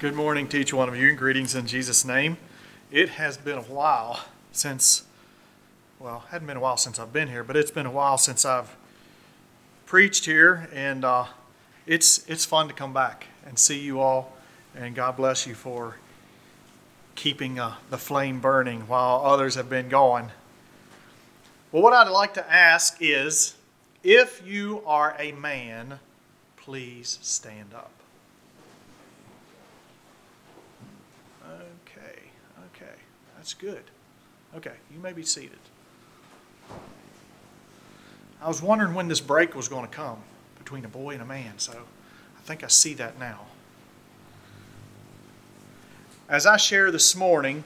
Good morning to each one of you. Greetings in Jesus' name. It has been a while since, well, it hadn't been a while since I've been here, but it's been a while since I've preached here, and uh, it's it's fun to come back and see you all. And God bless you for keeping uh, the flame burning while others have been gone. Well, what I'd like to ask is, if you are a man, please stand up. That's good. Okay, you may be seated. I was wondering when this break was going to come between a boy and a man, so I think I see that now. As I share this morning,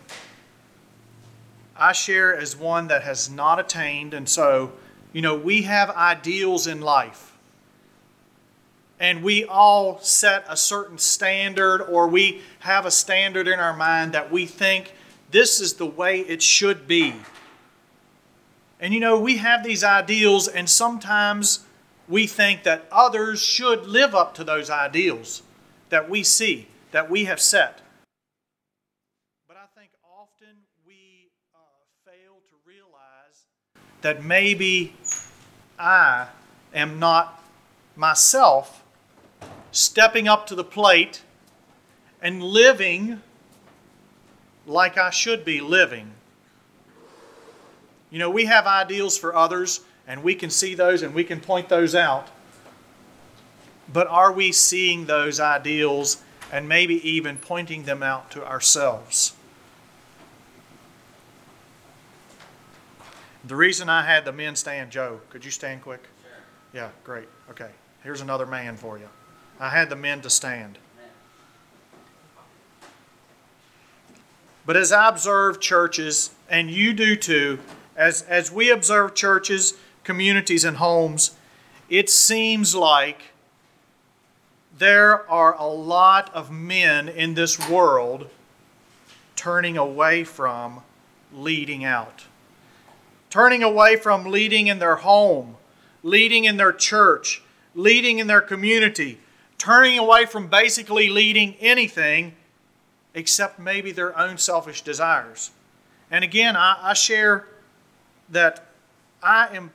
I share as one that has not attained, and so, you know, we have ideals in life. And we all set a certain standard, or we have a standard in our mind that we think this is the way it should be. And you know, we have these ideals, and sometimes we think that others should live up to those ideals that we see, that we have set. But I think often we uh, fail to realize that maybe I am not myself stepping up to the plate and living like I should be living. You know, we have ideals for others, and we can see those and we can point those out. But are we seeing those ideals and maybe even pointing them out to ourselves? The reason I had the men stand, Joe, could you stand quick? Sure. Yeah, great. Okay. Here's another man for you. I had the men to stand. But as I observe churches, and you do too, as, as we observe churches, communities, and homes, it seems like there are a lot of men in this world turning away from leading out, turning away from leading in their home, leading in their church, leading in their community, turning away from basically leading anything except maybe their own selfish desires. And again, I, I share that I am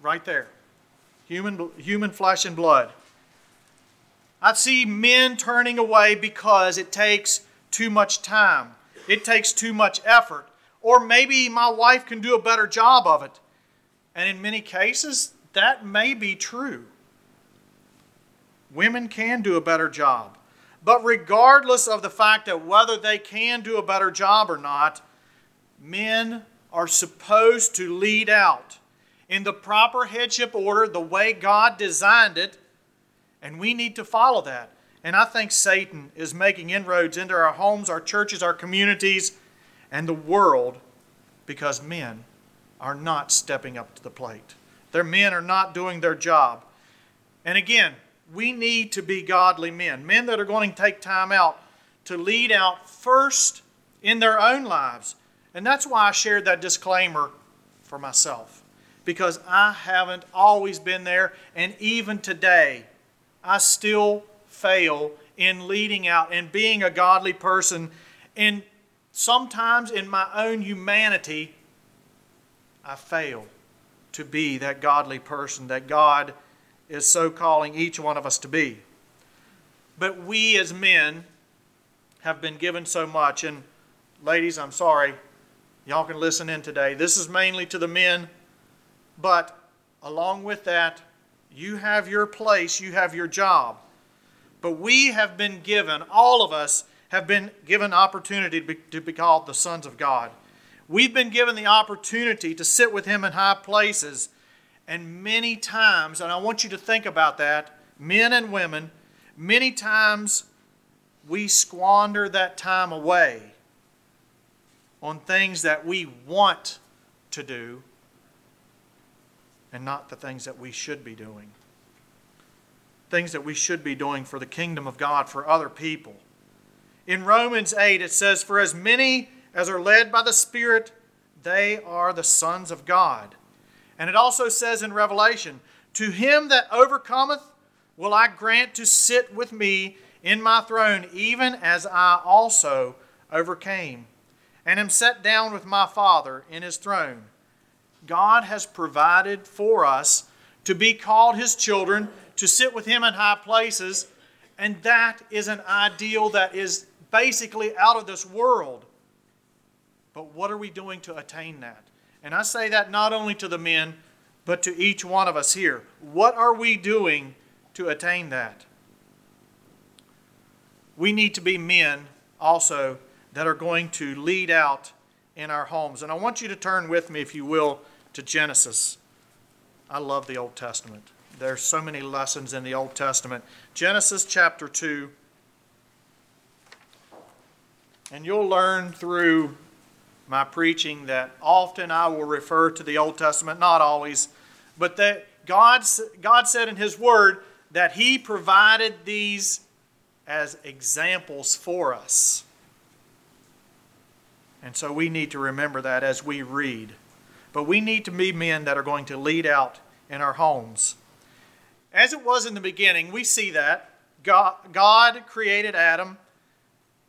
right there human, human flesh and blood. I see men turning away because it takes too much time, it takes too much effort, or maybe my wife can do a better job of it. And in many cases, that may be true. Women can do a better job. But regardless of the fact that whether they can do a better job or not, men are supposed to lead out in the proper headship order, the way God designed it, and we need to follow that. And I think Satan is making inroads into our homes, our churches, our communities, and the world because men are not stepping up to the plate. Their men are not doing their job. And again, we need to be godly men, men that are going to take time out to lead out first in their own lives. And that's why I shared that disclaimer for myself, because I haven't always been there, and even today, I still fail in leading out and being a godly person. And sometimes in my own humanity, I fail to be that godly person that God is so calling each one of us to be. But we as men have been given so much. And ladies, I'm sorry, y'all can listen in today. This is mainly to the men, but along with that, you have your place, you have your job. But we have been given, all of us have been given opportunity to be, to be called the sons of God. We've been given the opportunity to sit with Him in high places and many times, and I want you to think about that, men and women, many times we squander that time away on things that we want to do and not the things that we should be doing. Things that we should be doing for the kingdom of God, for other people. In Romans 8, it says, For as many as are led by the Spirit, they are the sons of God. And it also says in Revelation, To him that overcometh will I grant to sit with me in my throne, even as I also overcame, and am set down with my Father in his throne. God has provided for us to be called his children, to sit with him in high places, and that is an ideal that is basically out of this world. But what are we doing to attain that? And I say that not only to the men, but to each one of us here. What are we doing to attain that? We need to be men also that are going to lead out in our homes. And I want you to turn with me, if you will, to Genesis. I love the Old Testament. There's so many lessons in the Old Testament. Genesis chapter 2. And you'll learn through my preaching that often I will refer to the Old Testament, not always, but that God, God said in His Word that He provided these as examples for us. And so we need to remember that as we read. But we need to be men that are going to lead out in our homes. As it was in the beginning, we see that God, God created Adam,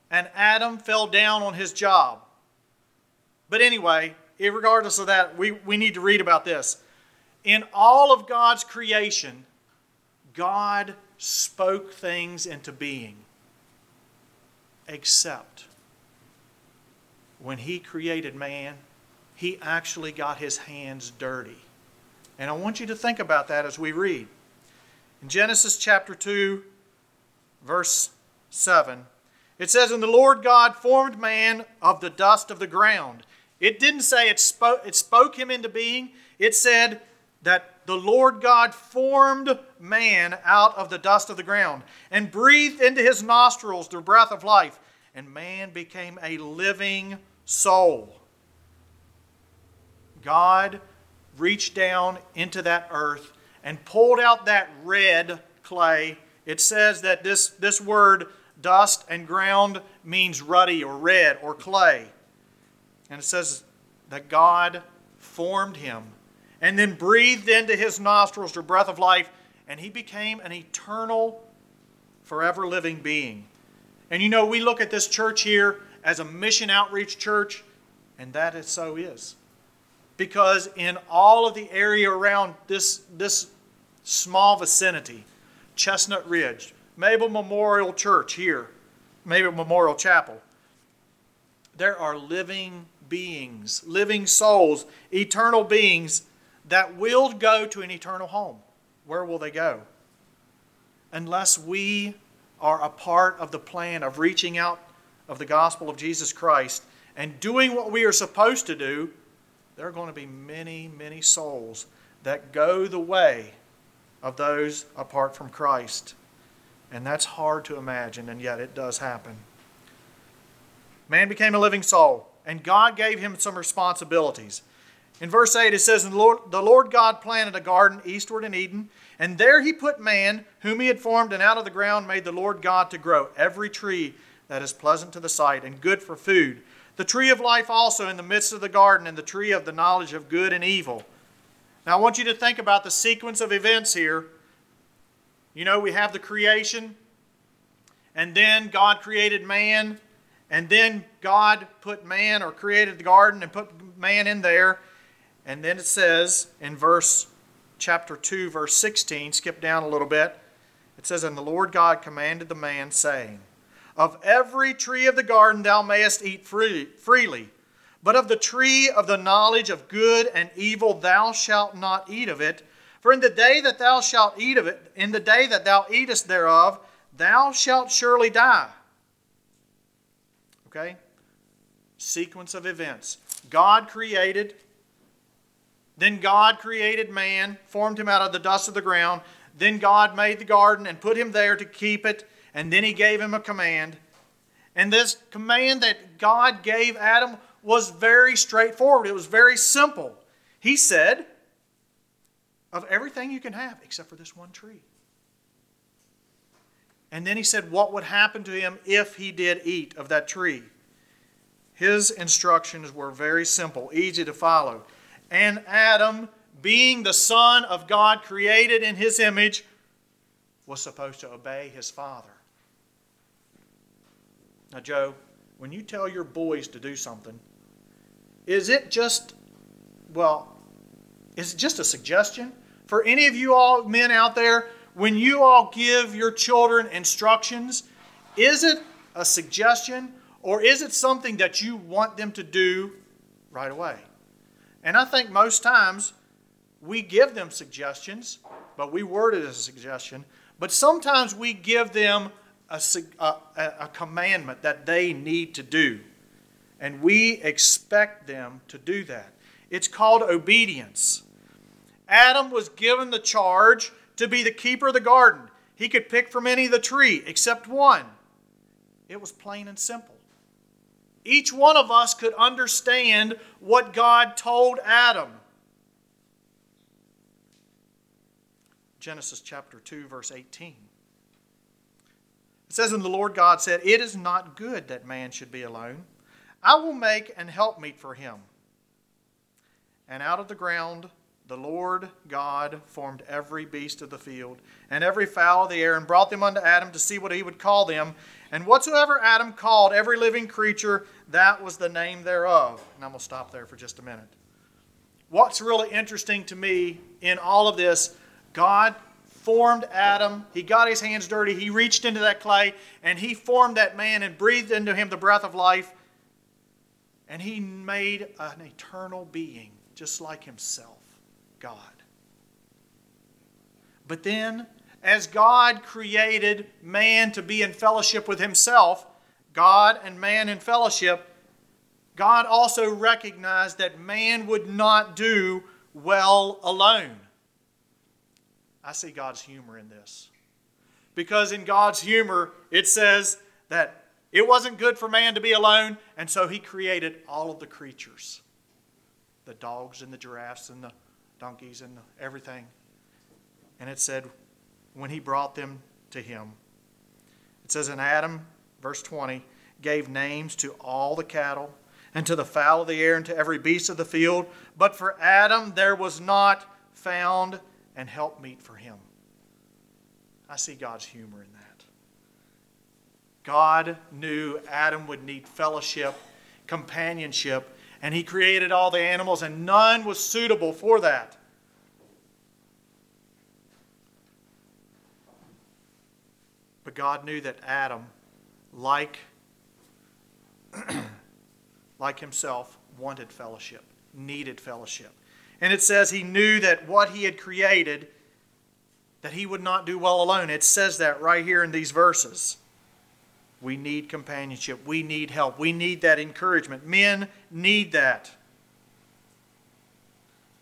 and Adam fell down on his job. But anyway, regardless of that, we, we need to read about this. In all of God's creation, God spoke things into being, except when He created man, He actually got His hands dirty. And I want you to think about that as we read. In Genesis chapter 2, verse 7, it says, And the Lord God formed man of the dust of the ground it didn't say it spoke, it spoke him into being. It said that the Lord God formed man out of the dust of the ground and breathed into his nostrils the breath of life, and man became a living soul. God reached down into that earth and pulled out that red clay. It says that this, this word, dust and ground, means ruddy or red or clay. And it says that God formed him and then breathed into his nostrils the breath of life, and he became an eternal, forever living being. And you know, we look at this church here as a mission outreach church, and that is so is. Because in all of the area around this, this small vicinity, Chestnut Ridge, Mabel Memorial Church here, Mabel Memorial Chapel, there are living beings, living souls, eternal beings that will go to an eternal home. Where will they go? Unless we are a part of the plan of reaching out of the gospel of Jesus Christ and doing what we are supposed to do, there are going to be many, many souls that go the way of those apart from Christ. And that's hard to imagine, and yet it does happen. Man became a living soul and God gave him some responsibilities. In verse 8, it says, the Lord, the Lord God planted a garden eastward in Eden, and there he put man, whom he had formed, and out of the ground made the Lord God to grow every tree that is pleasant to the sight and good for food. The tree of life also in the midst of the garden, and the tree of the knowledge of good and evil. Now, I want you to think about the sequence of events here. You know, we have the creation, and then God created man, and then God put man or created the garden and put man in there. And then it says in verse chapter 2, verse 16, skip down a little bit. It says, And the Lord God commanded the man, saying, Of every tree of the garden thou mayest eat freely, but of the tree of the knowledge of good and evil thou shalt not eat of it. For in the day that thou shalt eat of it, in the day that thou eatest thereof, thou shalt surely die. Okay? Sequence of events. God created, then God created man, formed him out of the dust of the ground. Then God made the garden and put him there to keep it, and then he gave him a command. And this command that God gave Adam was very straightforward, it was very simple. He said, Of everything you can have, except for this one tree. And then he said what would happen to him if he did eat of that tree. His instructions were very simple, easy to follow. And Adam, being the son of God created in his image, was supposed to obey his father. Now, Joe, when you tell your boys to do something, is it just, well, is it just a suggestion? For any of you all men out there, when you all give your children instructions, is it a suggestion or is it something that you want them to do right away? And I think most times we give them suggestions, but we word it as a suggestion. But sometimes we give them a, a, a commandment that they need to do. And we expect them to do that. It's called obedience. Adam was given the charge to be the keeper of the garden. He could pick from any of the tree except one. It was plain and simple. Each one of us could understand what God told Adam. Genesis chapter 2, verse 18. It says, And the Lord God said, It is not good that man should be alone. I will make an helpmeet for him. And out of the ground the Lord God formed every beast of the field and every fowl of the air and brought them unto Adam to see what he would call them. And whatsoever Adam called every living creature, that was the name thereof. And I'm going to stop there for just a minute. What's really interesting to me in all of this, God formed Adam. He got his hands dirty. He reached into that clay and he formed that man and breathed into him the breath of life. And he made an eternal being just like himself, God. But then, as God created man to be in fellowship with himself, God and man in fellowship, God also recognized that man would not do well alone. I see God's humor in this. Because in God's humor, it says that it wasn't good for man to be alone, and so he created all of the creatures the dogs and the giraffes and the donkeys and everything. And it said, when he brought them to him, it says in Adam, verse 20, gave names to all the cattle and to the fowl of the air and to every beast of the field. But for Adam there was not found an helpmeet for him. I see God's humor in that. God knew Adam would need fellowship, companionship, and he created all the animals, and none was suitable for that. But God knew that Adam, like, like himself, wanted fellowship, needed fellowship. And it says he knew that what he had created, that he would not do well alone. It says that right here in these verses. We need companionship. We need help. We need that encouragement. Men need that.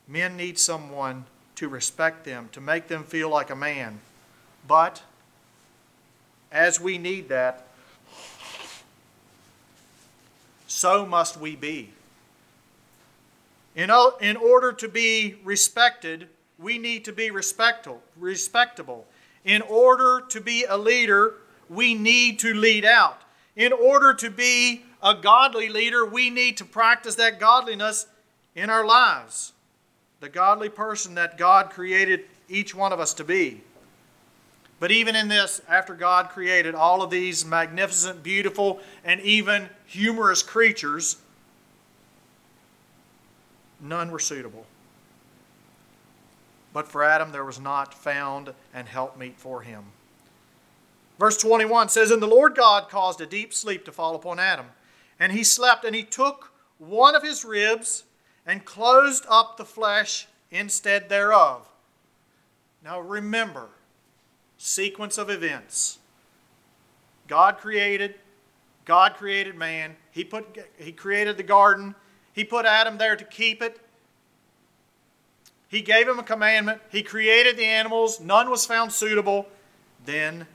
Men need someone to respect them, to make them feel like a man. But as we need that, so must we be. In, in order to be respected, we need to be respectable. In order to be a leader, we need to lead out. In order to be a godly leader, we need to practice that godliness in our lives. The godly person that God created each one of us to be. But even in this, after God created all of these magnificent, beautiful, and even humorous creatures, none were suitable. But for Adam, there was not found an helpmeet for him. Verse 21 says, And the Lord God caused a deep sleep to fall upon Adam. And he slept, and he took one of his ribs and closed up the flesh instead thereof. Now remember, sequence of events. God created, God created man. He, put, he created the garden. He put Adam there to keep it. He gave him a commandment. He created the animals. None was found suitable. Then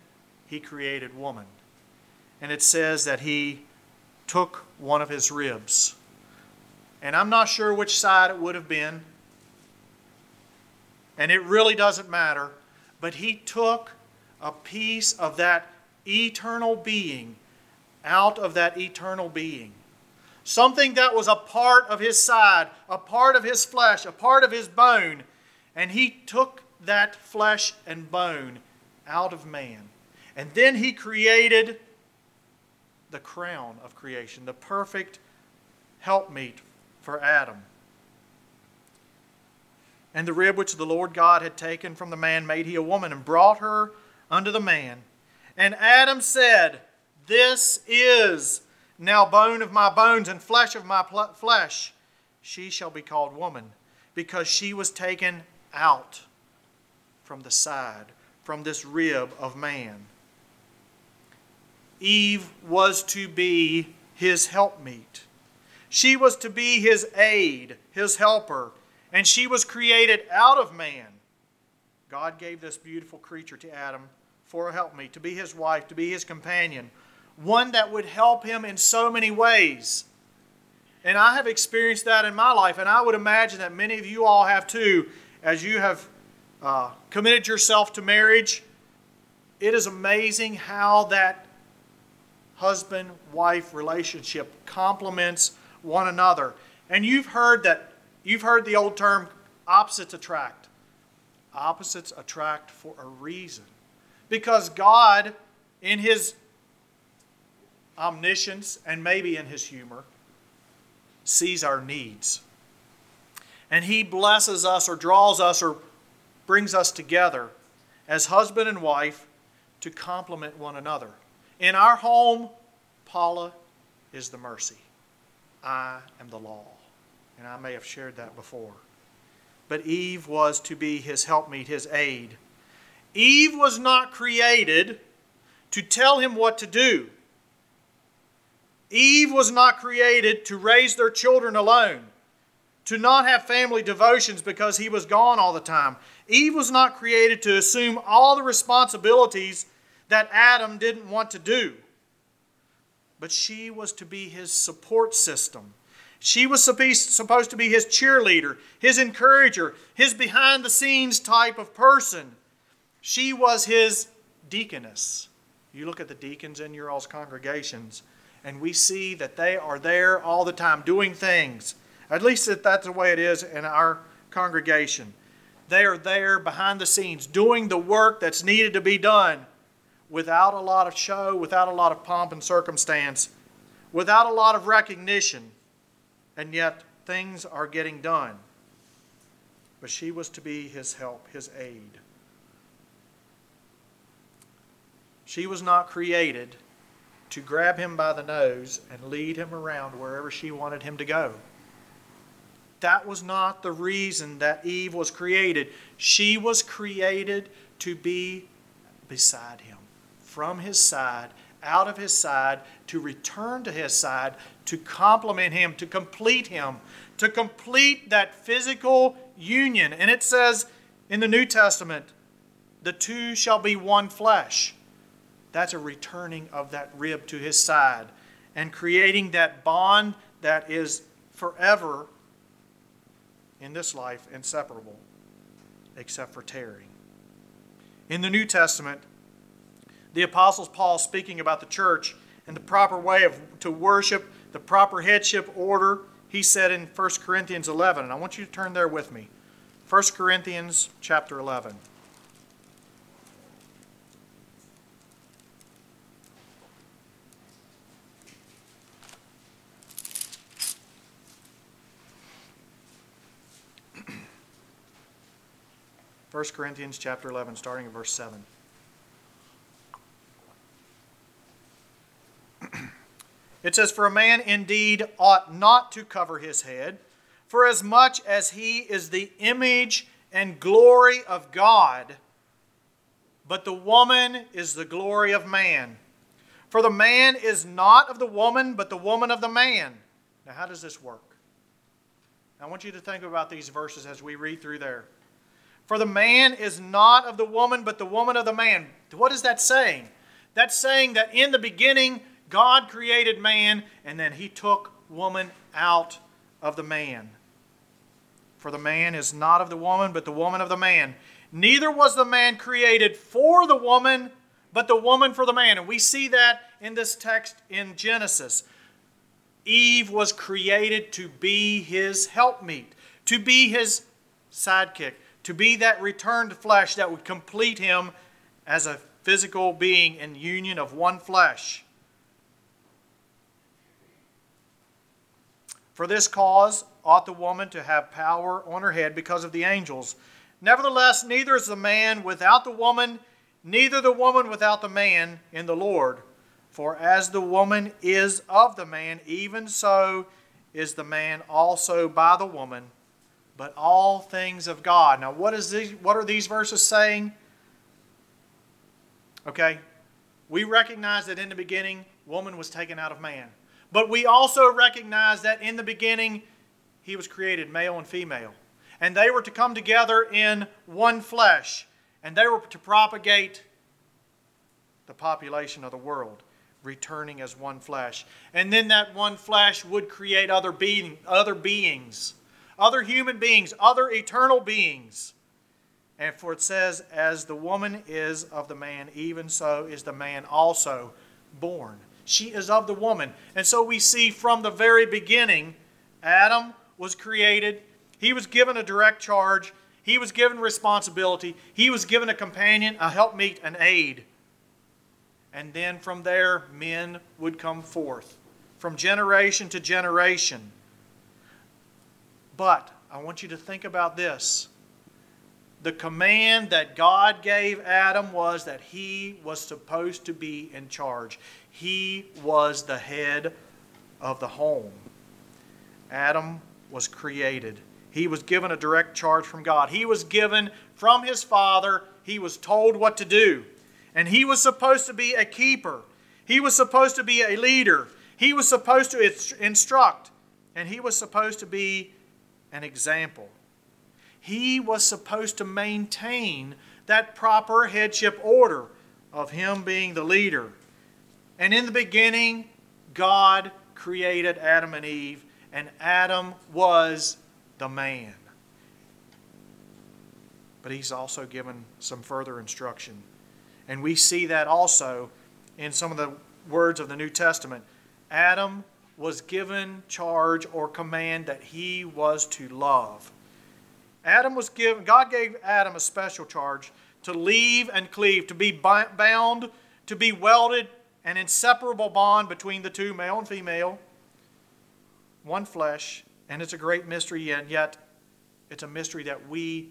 he created woman. And it says that he took one of his ribs. And I'm not sure which side it would have been. And it really doesn't matter. But he took a piece of that eternal being out of that eternal being. Something that was a part of his side, a part of his flesh, a part of his bone. And he took that flesh and bone out of man. And then he created the crown of creation, the perfect helpmeet for Adam. And the rib which the Lord God had taken from the man made he a woman and brought her unto the man. And Adam said, This is now bone of my bones and flesh of my flesh. She shall be called woman, because she was taken out from the side, from this rib of man. Eve was to be his helpmeet. She was to be his aid, his helper, and she was created out of man. God gave this beautiful creature to Adam for a helpmeet, to be his wife, to be his companion, one that would help him in so many ways. And I have experienced that in my life, and I would imagine that many of you all have too, as you have uh, committed yourself to marriage. It is amazing how that husband wife relationship complements one another. And you've heard that you've heard the old term opposites attract. Opposites attract for a reason. Because God in his omniscience and maybe in his humor sees our needs. And he blesses us or draws us or brings us together as husband and wife to complement one another. In our home, Paula is the mercy. I am the law. And I may have shared that before. But Eve was to be his helpmeet, his aid. Eve was not created to tell him what to do. Eve was not created to raise their children alone, to not have family devotions because he was gone all the time. Eve was not created to assume all the responsibilities that Adam didn't want to do. But she was to be his support system. She was supposed to be his cheerleader, his encourager, his behind the scenes type of person. She was his deaconess. You look at the deacons in your all's congregations, and we see that they are there all the time doing things. At least that's the way it is in our congregation. They are there behind the scenes doing the work that's needed to be done without a lot of show, without a lot of pomp and circumstance, without a lot of recognition, and yet things are getting done. But she was to be his help, his aid. She was not created to grab him by the nose and lead him around wherever she wanted him to go. That was not the reason that Eve was created. She was created to be beside him from his side, out of his side, to return to his side, to complement him, to complete him, to complete that physical union. And it says in the New Testament, the two shall be one flesh. That's a returning of that rib to his side and creating that bond that is forever in this life inseparable, except for tearing. In the New Testament, the Apostles Paul speaking about the church and the proper way of to worship, the proper headship order, he said in 1 Corinthians 11, and I want you to turn there with me. 1 Corinthians chapter 11. First Corinthians chapter 11, starting at verse 7. It says, For a man indeed ought not to cover his head, for as much as he is the image and glory of God, but the woman is the glory of man. For the man is not of the woman, but the woman of the man. Now, how does this work? I want you to think about these verses as we read through there. For the man is not of the woman, but the woman of the man. What is that saying? That's saying that in the beginning, God created man, and then he took woman out of the man. For the man is not of the woman, but the woman of the man. Neither was the man created for the woman, but the woman for the man. And we see that in this text in Genesis. Eve was created to be his helpmeet, to be his sidekick, to be that returned flesh that would complete him as a physical being in union of one flesh. For this cause ought the woman to have power on her head because of the angels. Nevertheless, neither is the man without the woman, neither the woman without the man in the Lord. For as the woman is of the man, even so is the man also by the woman, but all things of God. Now, what, is these, what are these verses saying? Okay, we recognize that in the beginning, woman was taken out of man. But we also recognize that in the beginning, he was created male and female. And they were to come together in one flesh. And they were to propagate the population of the world, returning as one flesh. And then that one flesh would create other, being, other beings, other human beings, other eternal beings. And for it says, As the woman is of the man, even so is the man also born. She is of the woman. And so we see from the very beginning, Adam was created. He was given a direct charge. He was given responsibility. He was given a companion, a helpmeet, an aid. And then from there, men would come forth from generation to generation. But I want you to think about this. The command that God gave Adam was that he was supposed to be in charge. He was the head of the home. Adam was created. He was given a direct charge from God. He was given from his father, he was told what to do. And he was supposed to be a keeper. He was supposed to be a leader. He was supposed to instruct. And he was supposed to be an example. He was supposed to maintain that proper headship order of him being the leader. And in the beginning, God created Adam and Eve, and Adam was the man. But he's also given some further instruction. And we see that also in some of the words of the New Testament. Adam was given charge or command that he was to love. Adam was given, God gave Adam a special charge to leave and cleave, to be bound, to be welded an inseparable bond between the two, male and female, one flesh, and it's a great mystery, and yet it's a mystery that we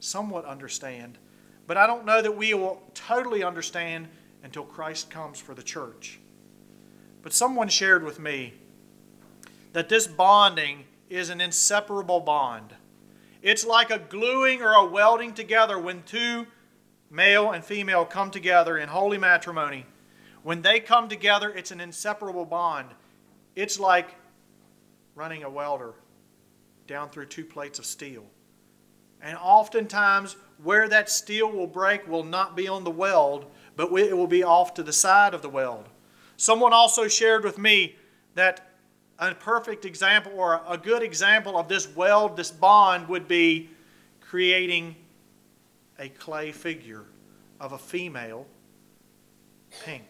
somewhat understand. But I don't know that we will totally understand until Christ comes for the church. But someone shared with me that this bonding is an inseparable bond. It's like a gluing or a welding together when two, male and female, come together in holy matrimony when they come together, it's an inseparable bond. It's like running a welder down through two plates of steel. And oftentimes, where that steel will break will not be on the weld, but it will be off to the side of the weld. Someone also shared with me that a perfect example or a good example of this weld, this bond, would be creating a clay figure of a female, pink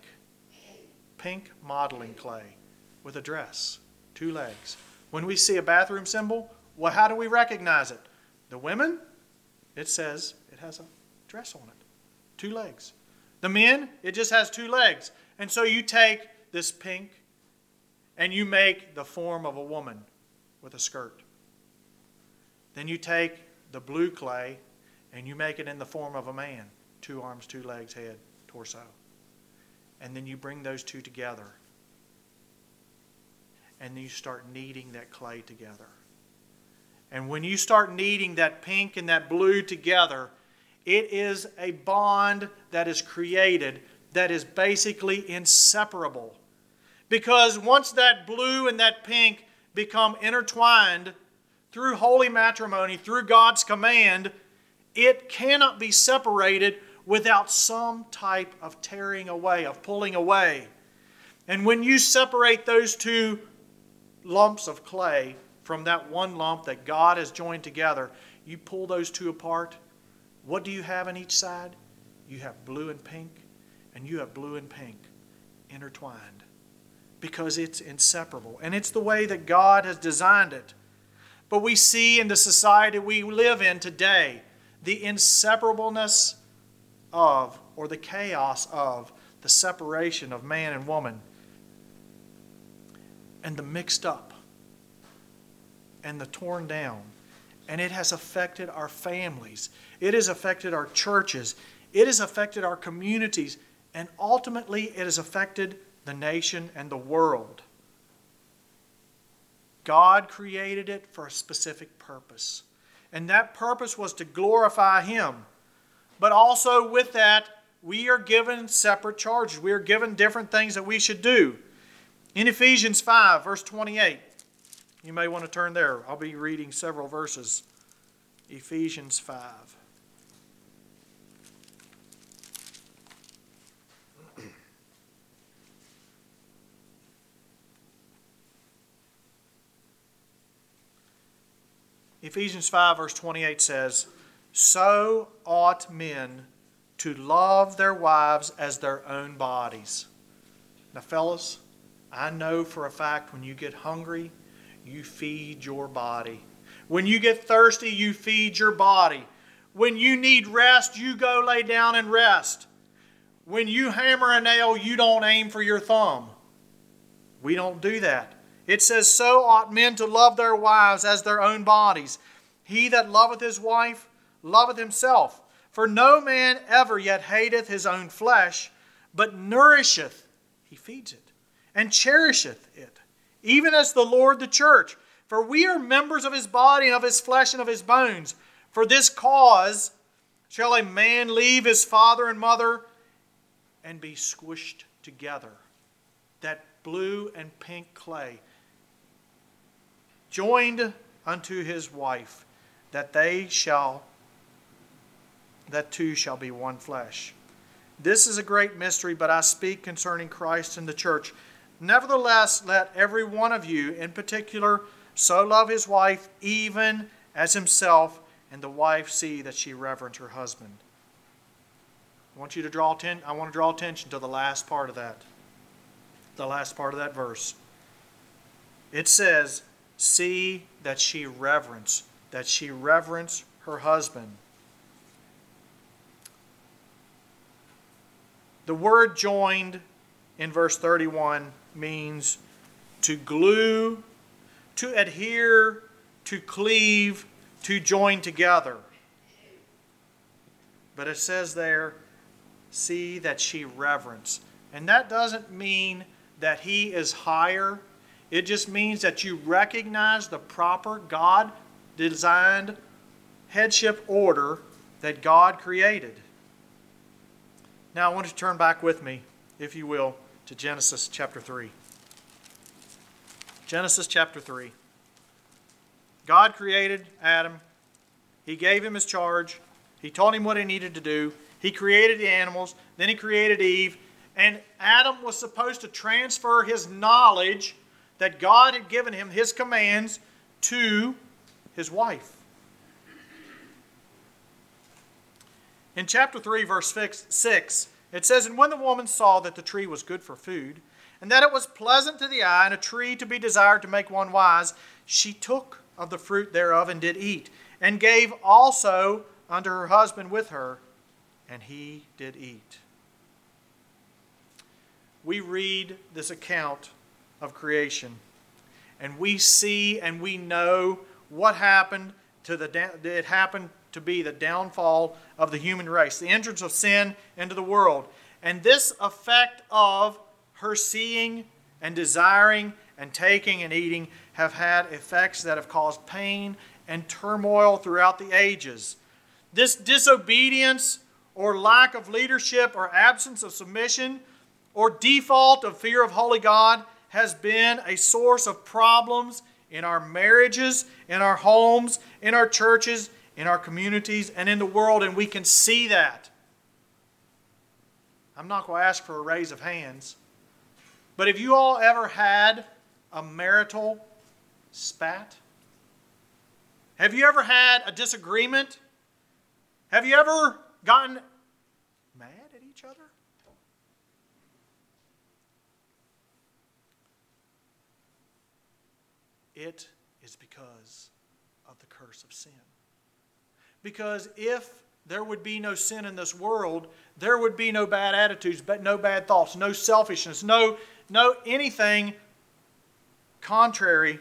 pink modeling clay with a dress, two legs. When we see a bathroom symbol, well, how do we recognize it? The women, it says it has a dress on it, two legs. The men, it just has two legs. And so you take this pink and you make the form of a woman with a skirt. Then you take the blue clay and you make it in the form of a man two arms, two legs, head, torso and then you bring those two together. And you start kneading that clay together. And when you start kneading that pink and that blue together, it is a bond that is created that is basically inseparable. Because once that blue and that pink become intertwined through holy matrimony, through God's command, it cannot be separated without some type of tearing away, of pulling away. And when you separate those two lumps of clay from that one lump that God has joined together, you pull those two apart. What do you have on each side? You have blue and pink, and you have blue and pink intertwined because it's inseparable. And it's the way that God has designed it. But we see in the society we live in today the inseparableness of, or the chaos of, the separation of man and woman and the mixed up and the torn down. And it has affected our families, it has affected our churches, it has affected our communities, and ultimately it has affected the nation and the world. God created it for a specific purpose. And that purpose was to glorify Him. But also, with that, we are given separate charges. We are given different things that we should do. In Ephesians 5, verse 28, you may want to turn there. I'll be reading several verses. Ephesians 5. Ephesians 5, verse 28 says, So ought men to love their wives as their own bodies. Now, fellas, I know for a fact when you get hungry, you feed your body. When you get thirsty, you feed your body. When you need rest, you go lay down and rest. When you hammer a nail, you don't aim for your thumb. We don't do that. It says, So ought men to love their wives as their own bodies. He that loveth his wife loveth himself. For no man ever yet hateth his own flesh, but nourisheth, he feeds it, and cherisheth it, even as the Lord the church. For we are members of his body and of his flesh and of his bones. For this cause shall a man leave his father and mother and be squished together. That blue and pink clay joined unto his wife, that they shall that two shall be one flesh. This is a great mystery, but I speak concerning Christ and the church. Nevertheless, let every one of you in particular so love his wife even as himself, and the wife see that she reverence her husband. I want you to draw atten- I want to draw attention to the last part of that. The last part of that verse. It says, "See that she reverence, that she reverence her husband." The word joined in verse 31 means to glue, to adhere, to cleave, to join together. But it says there, see that she reverence. And that doesn't mean that he is higher. It just means that you recognize the proper God designed headship order that God created. Now, I want you to turn back with me, if you will, to Genesis chapter 3. Genesis chapter 3. God created Adam. He gave him his charge. He told him what he needed to do. He created the animals. Then he created Eve. And Adam was supposed to transfer his knowledge that God had given him, his commands, to his wife. In chapter 3, verse 6, it says, And when the woman saw that the tree was good for food, and that it was pleasant to the eye, and a tree to be desired to make one wise, she took of the fruit thereof and did eat, and gave also unto her husband with her, and he did eat. We read this account of creation, and we see and we know what happened to the it happened to be the downfall of the human race, the entrance of sin into the world. And this effect of her seeing and desiring and taking and eating have had effects that have caused pain and turmoil throughout the ages. This disobedience or lack of leadership or absence of submission or default of fear of holy God has been a source of problems in our marriages, in our homes, in our churches, in our communities and in the world, and we can see that. I'm not going to ask for a raise of hands, but have you all ever had a marital spat? Have you ever had a disagreement? Have you ever gotten mad at each other? It is because of the curse of sin. Because if there would be no sin in this world, there would be no bad attitudes, but no bad thoughts, no selfishness, no, no anything contrary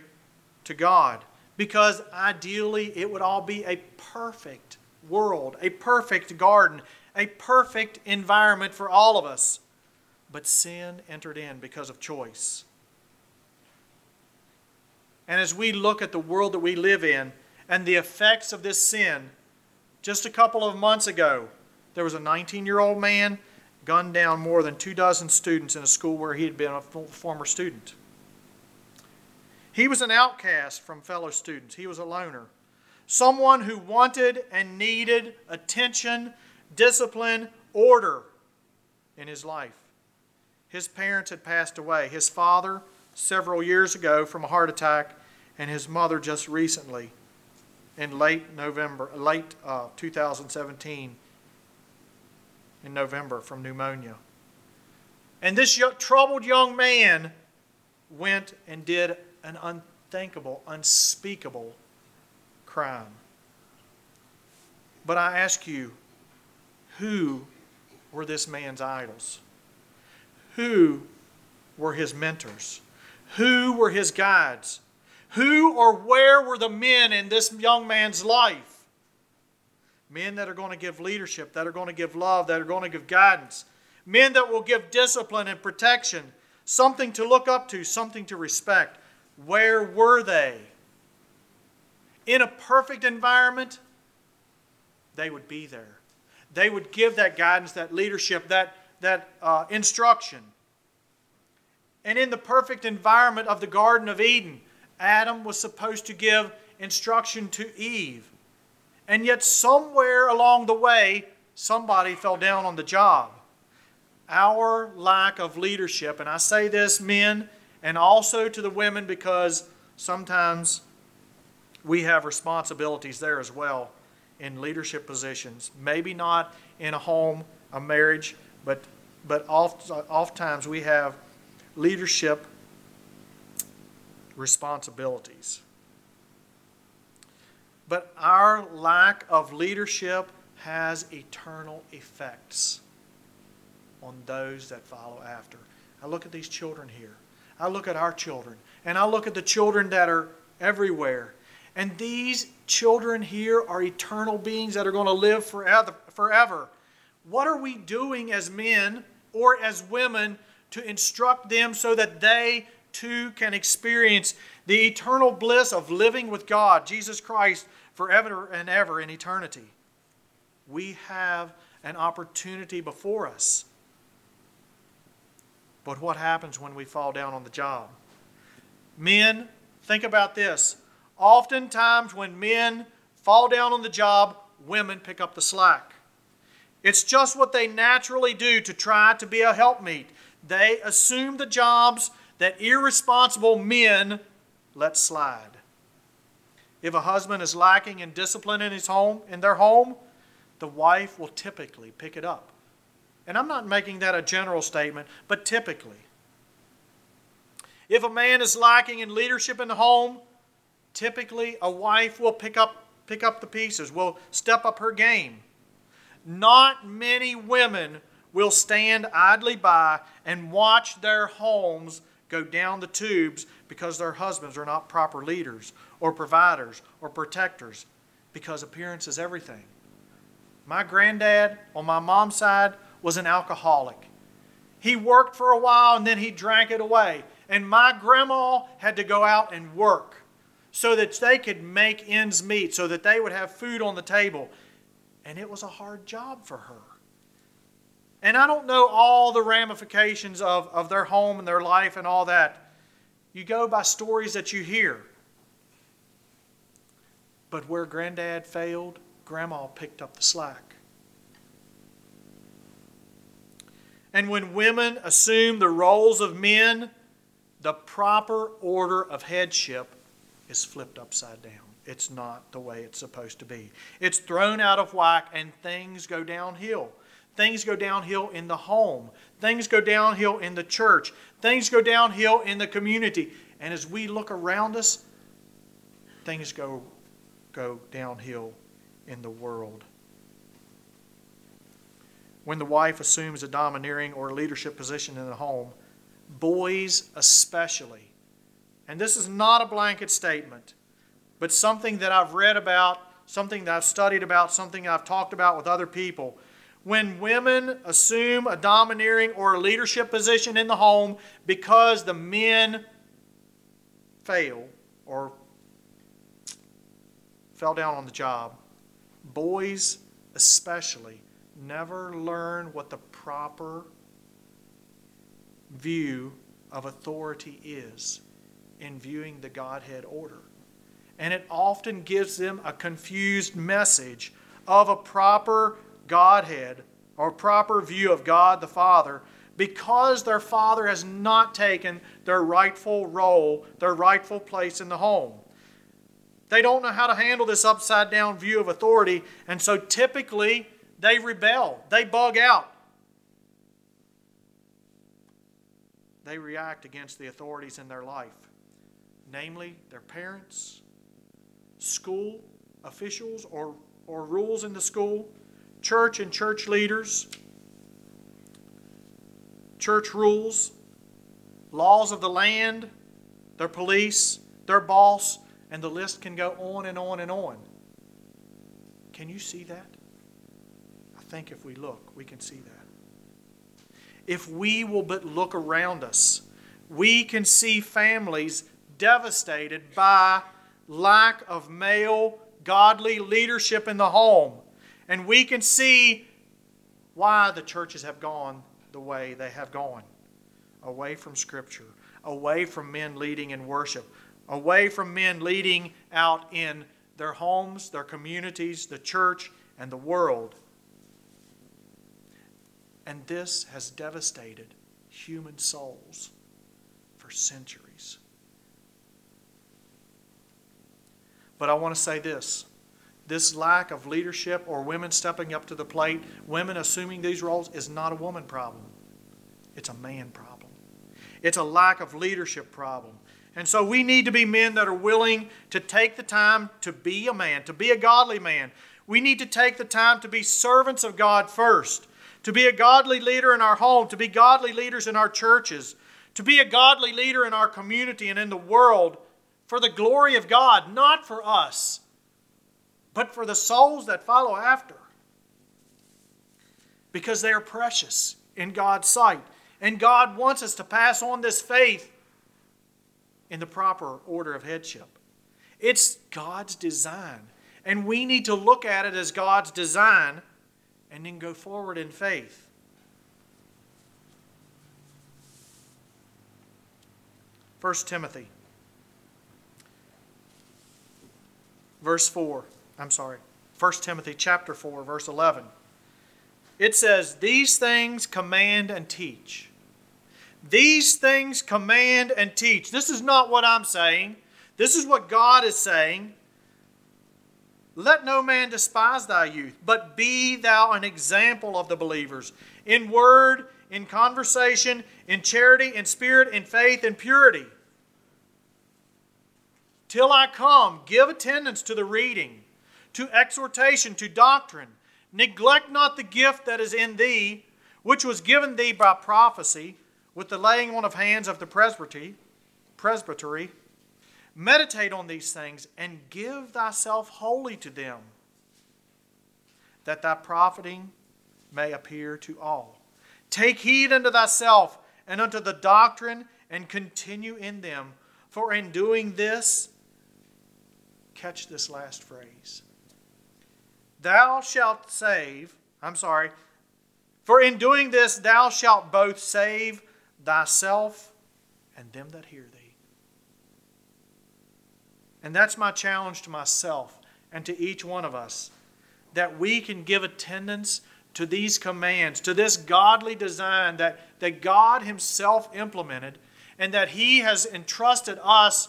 to God. because ideally it would all be a perfect world, a perfect garden, a perfect environment for all of us. But sin entered in because of choice. And as we look at the world that we live in and the effects of this sin, just a couple of months ago, there was a 19 year old man gunned down more than two dozen students in a school where he had been a former student. He was an outcast from fellow students, he was a loner. Someone who wanted and needed attention, discipline, order in his life. His parents had passed away. His father, several years ago, from a heart attack, and his mother just recently, in late November, late uh, 2017, in November from pneumonia. And this troubled young man went and did an unthinkable, unspeakable crime. But I ask you, who were this man's idols? Who were his mentors? Who were his guides? Who or where were the men in this young man's life? Men that are going to give leadership, that are going to give love, that are going to give guidance. Men that will give discipline and protection, something to look up to, something to respect. Where were they? In a perfect environment, they would be there. They would give that guidance, that leadership, that, that uh, instruction. And in the perfect environment of the Garden of Eden, Adam was supposed to give instruction to Eve. And yet, somewhere along the way, somebody fell down on the job. Our lack of leadership, and I say this, men, and also to the women, because sometimes we have responsibilities there as well in leadership positions. Maybe not in a home, a marriage, but, but oft, oftentimes we have leadership responsibilities. But our lack of leadership has eternal effects on those that follow after. I look at these children here. I look at our children. And I look at the children that are everywhere. And these children here are eternal beings that are going to live forever. forever. What are we doing as men or as women to instruct them so that they too can experience the eternal bliss of living with God, Jesus Christ, forever and ever in eternity. We have an opportunity before us. But what happens when we fall down on the job? Men, think about this. Oftentimes, when men fall down on the job, women pick up the slack. It's just what they naturally do to try to be a helpmeet. They assume the jobs that irresponsible men let slide. If a husband is lacking in discipline in his home, in their home, the wife will typically pick it up. And I'm not making that a general statement, but typically. If a man is lacking in leadership in the home, typically a wife will pick up pick up the pieces, will step up her game. Not many women will stand idly by and watch their homes go down the tubes because their husbands are not proper leaders or providers or protectors because appearance is everything. My granddad on my mom's side was an alcoholic. He worked for a while and then he drank it away. And my grandma had to go out and work so that they could make ends meet, so that they would have food on the table. And it was a hard job for her. And I don't know all the ramifications of, of their home and their life and all that. You go by stories that you hear. But where granddad failed, grandma picked up the slack. And when women assume the roles of men, the proper order of headship is flipped upside down. It's not the way it's supposed to be. It's thrown out of whack and things go downhill. Things go downhill in the home. Things go downhill in the church. Things go downhill in the community. And as we look around us, things go, go downhill in the world. When the wife assumes a domineering or leadership position in the home, boys especially, and this is not a blanket statement, but something that I've read about, something that I've studied about, something I've talked about with other people. When women assume a domineering or a leadership position in the home because the men fail or fell down on the job, boys especially never learn what the proper view of authority is in viewing the Godhead order. And it often gives them a confused message of a proper Godhead or proper view of God the Father because their father has not taken their rightful role, their rightful place in the home. They don't know how to handle this upside down view of authority, and so typically they rebel, they bug out. They react against the authorities in their life, namely their parents, school officials or, or rules in the school, church and church leaders, church rules, laws of the land, their police, their boss, and the list can go on and on and on. Can you see that? I think if we look, we can see that. If we will but look around us, we can see families devastated by lack of male godly leadership in the home. And we can see why the churches have gone the way they have gone away from Scripture, away from men leading in worship, away from men leading out in their homes, their communities, the church, and the world. And this has devastated human souls for centuries. But I want to say this this lack of leadership or women stepping up to the plate, women assuming these roles, is not a woman problem. It's a man problem. It's a lack of leadership problem. And so we need to be men that are willing to take the time to be a man, to be a godly man. We need to take the time to be servants of God first, to be a godly leader in our home, to be godly leaders in our churches, to be a godly leader in our community and in the world for the glory of God, not for us but for the souls that follow after. Because they are precious in God's sight. And God wants us to pass on this faith in the proper order of headship. It's God's design. And we need to look at it as God's design and then go forward in faith. First Timothy, verse 4. I'm sorry, 1 Timothy chapter 4, verse 11. It says, These things command and teach. These things command and teach. This is not what I'm saying. This is what God is saying. Let no man despise thy youth, but be thou an example of the believers in word, in conversation, in charity, in spirit, in faith, in purity. Till I come, give attendance to the reading to exhortation, to doctrine. Neglect not the gift that is in thee, which was given thee by prophecy, with the laying on of hands of the presbytery. Meditate on these things, and give thyself wholly to them, that thy profiting may appear to all. Take heed unto thyself and unto the doctrine, and continue in them. For in doing this, catch this last phrase Thou shalt save, I'm sorry, for in doing this thou shalt both save thyself and them that hear thee. And that's my challenge to myself and to each one of us that we can give attendance to these commands, to this godly design that, that God Himself implemented, and that He has entrusted us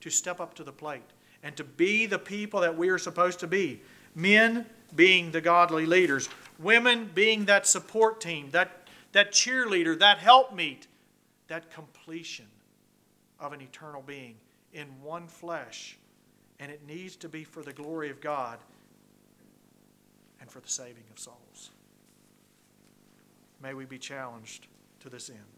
to step up to the plate and to be the people that we are supposed to be. Men being the godly leaders, women being that support team, that, that cheerleader, that helpmeet, that completion of an eternal being in one flesh. And it needs to be for the glory of God and for the saving of souls. May we be challenged to this end.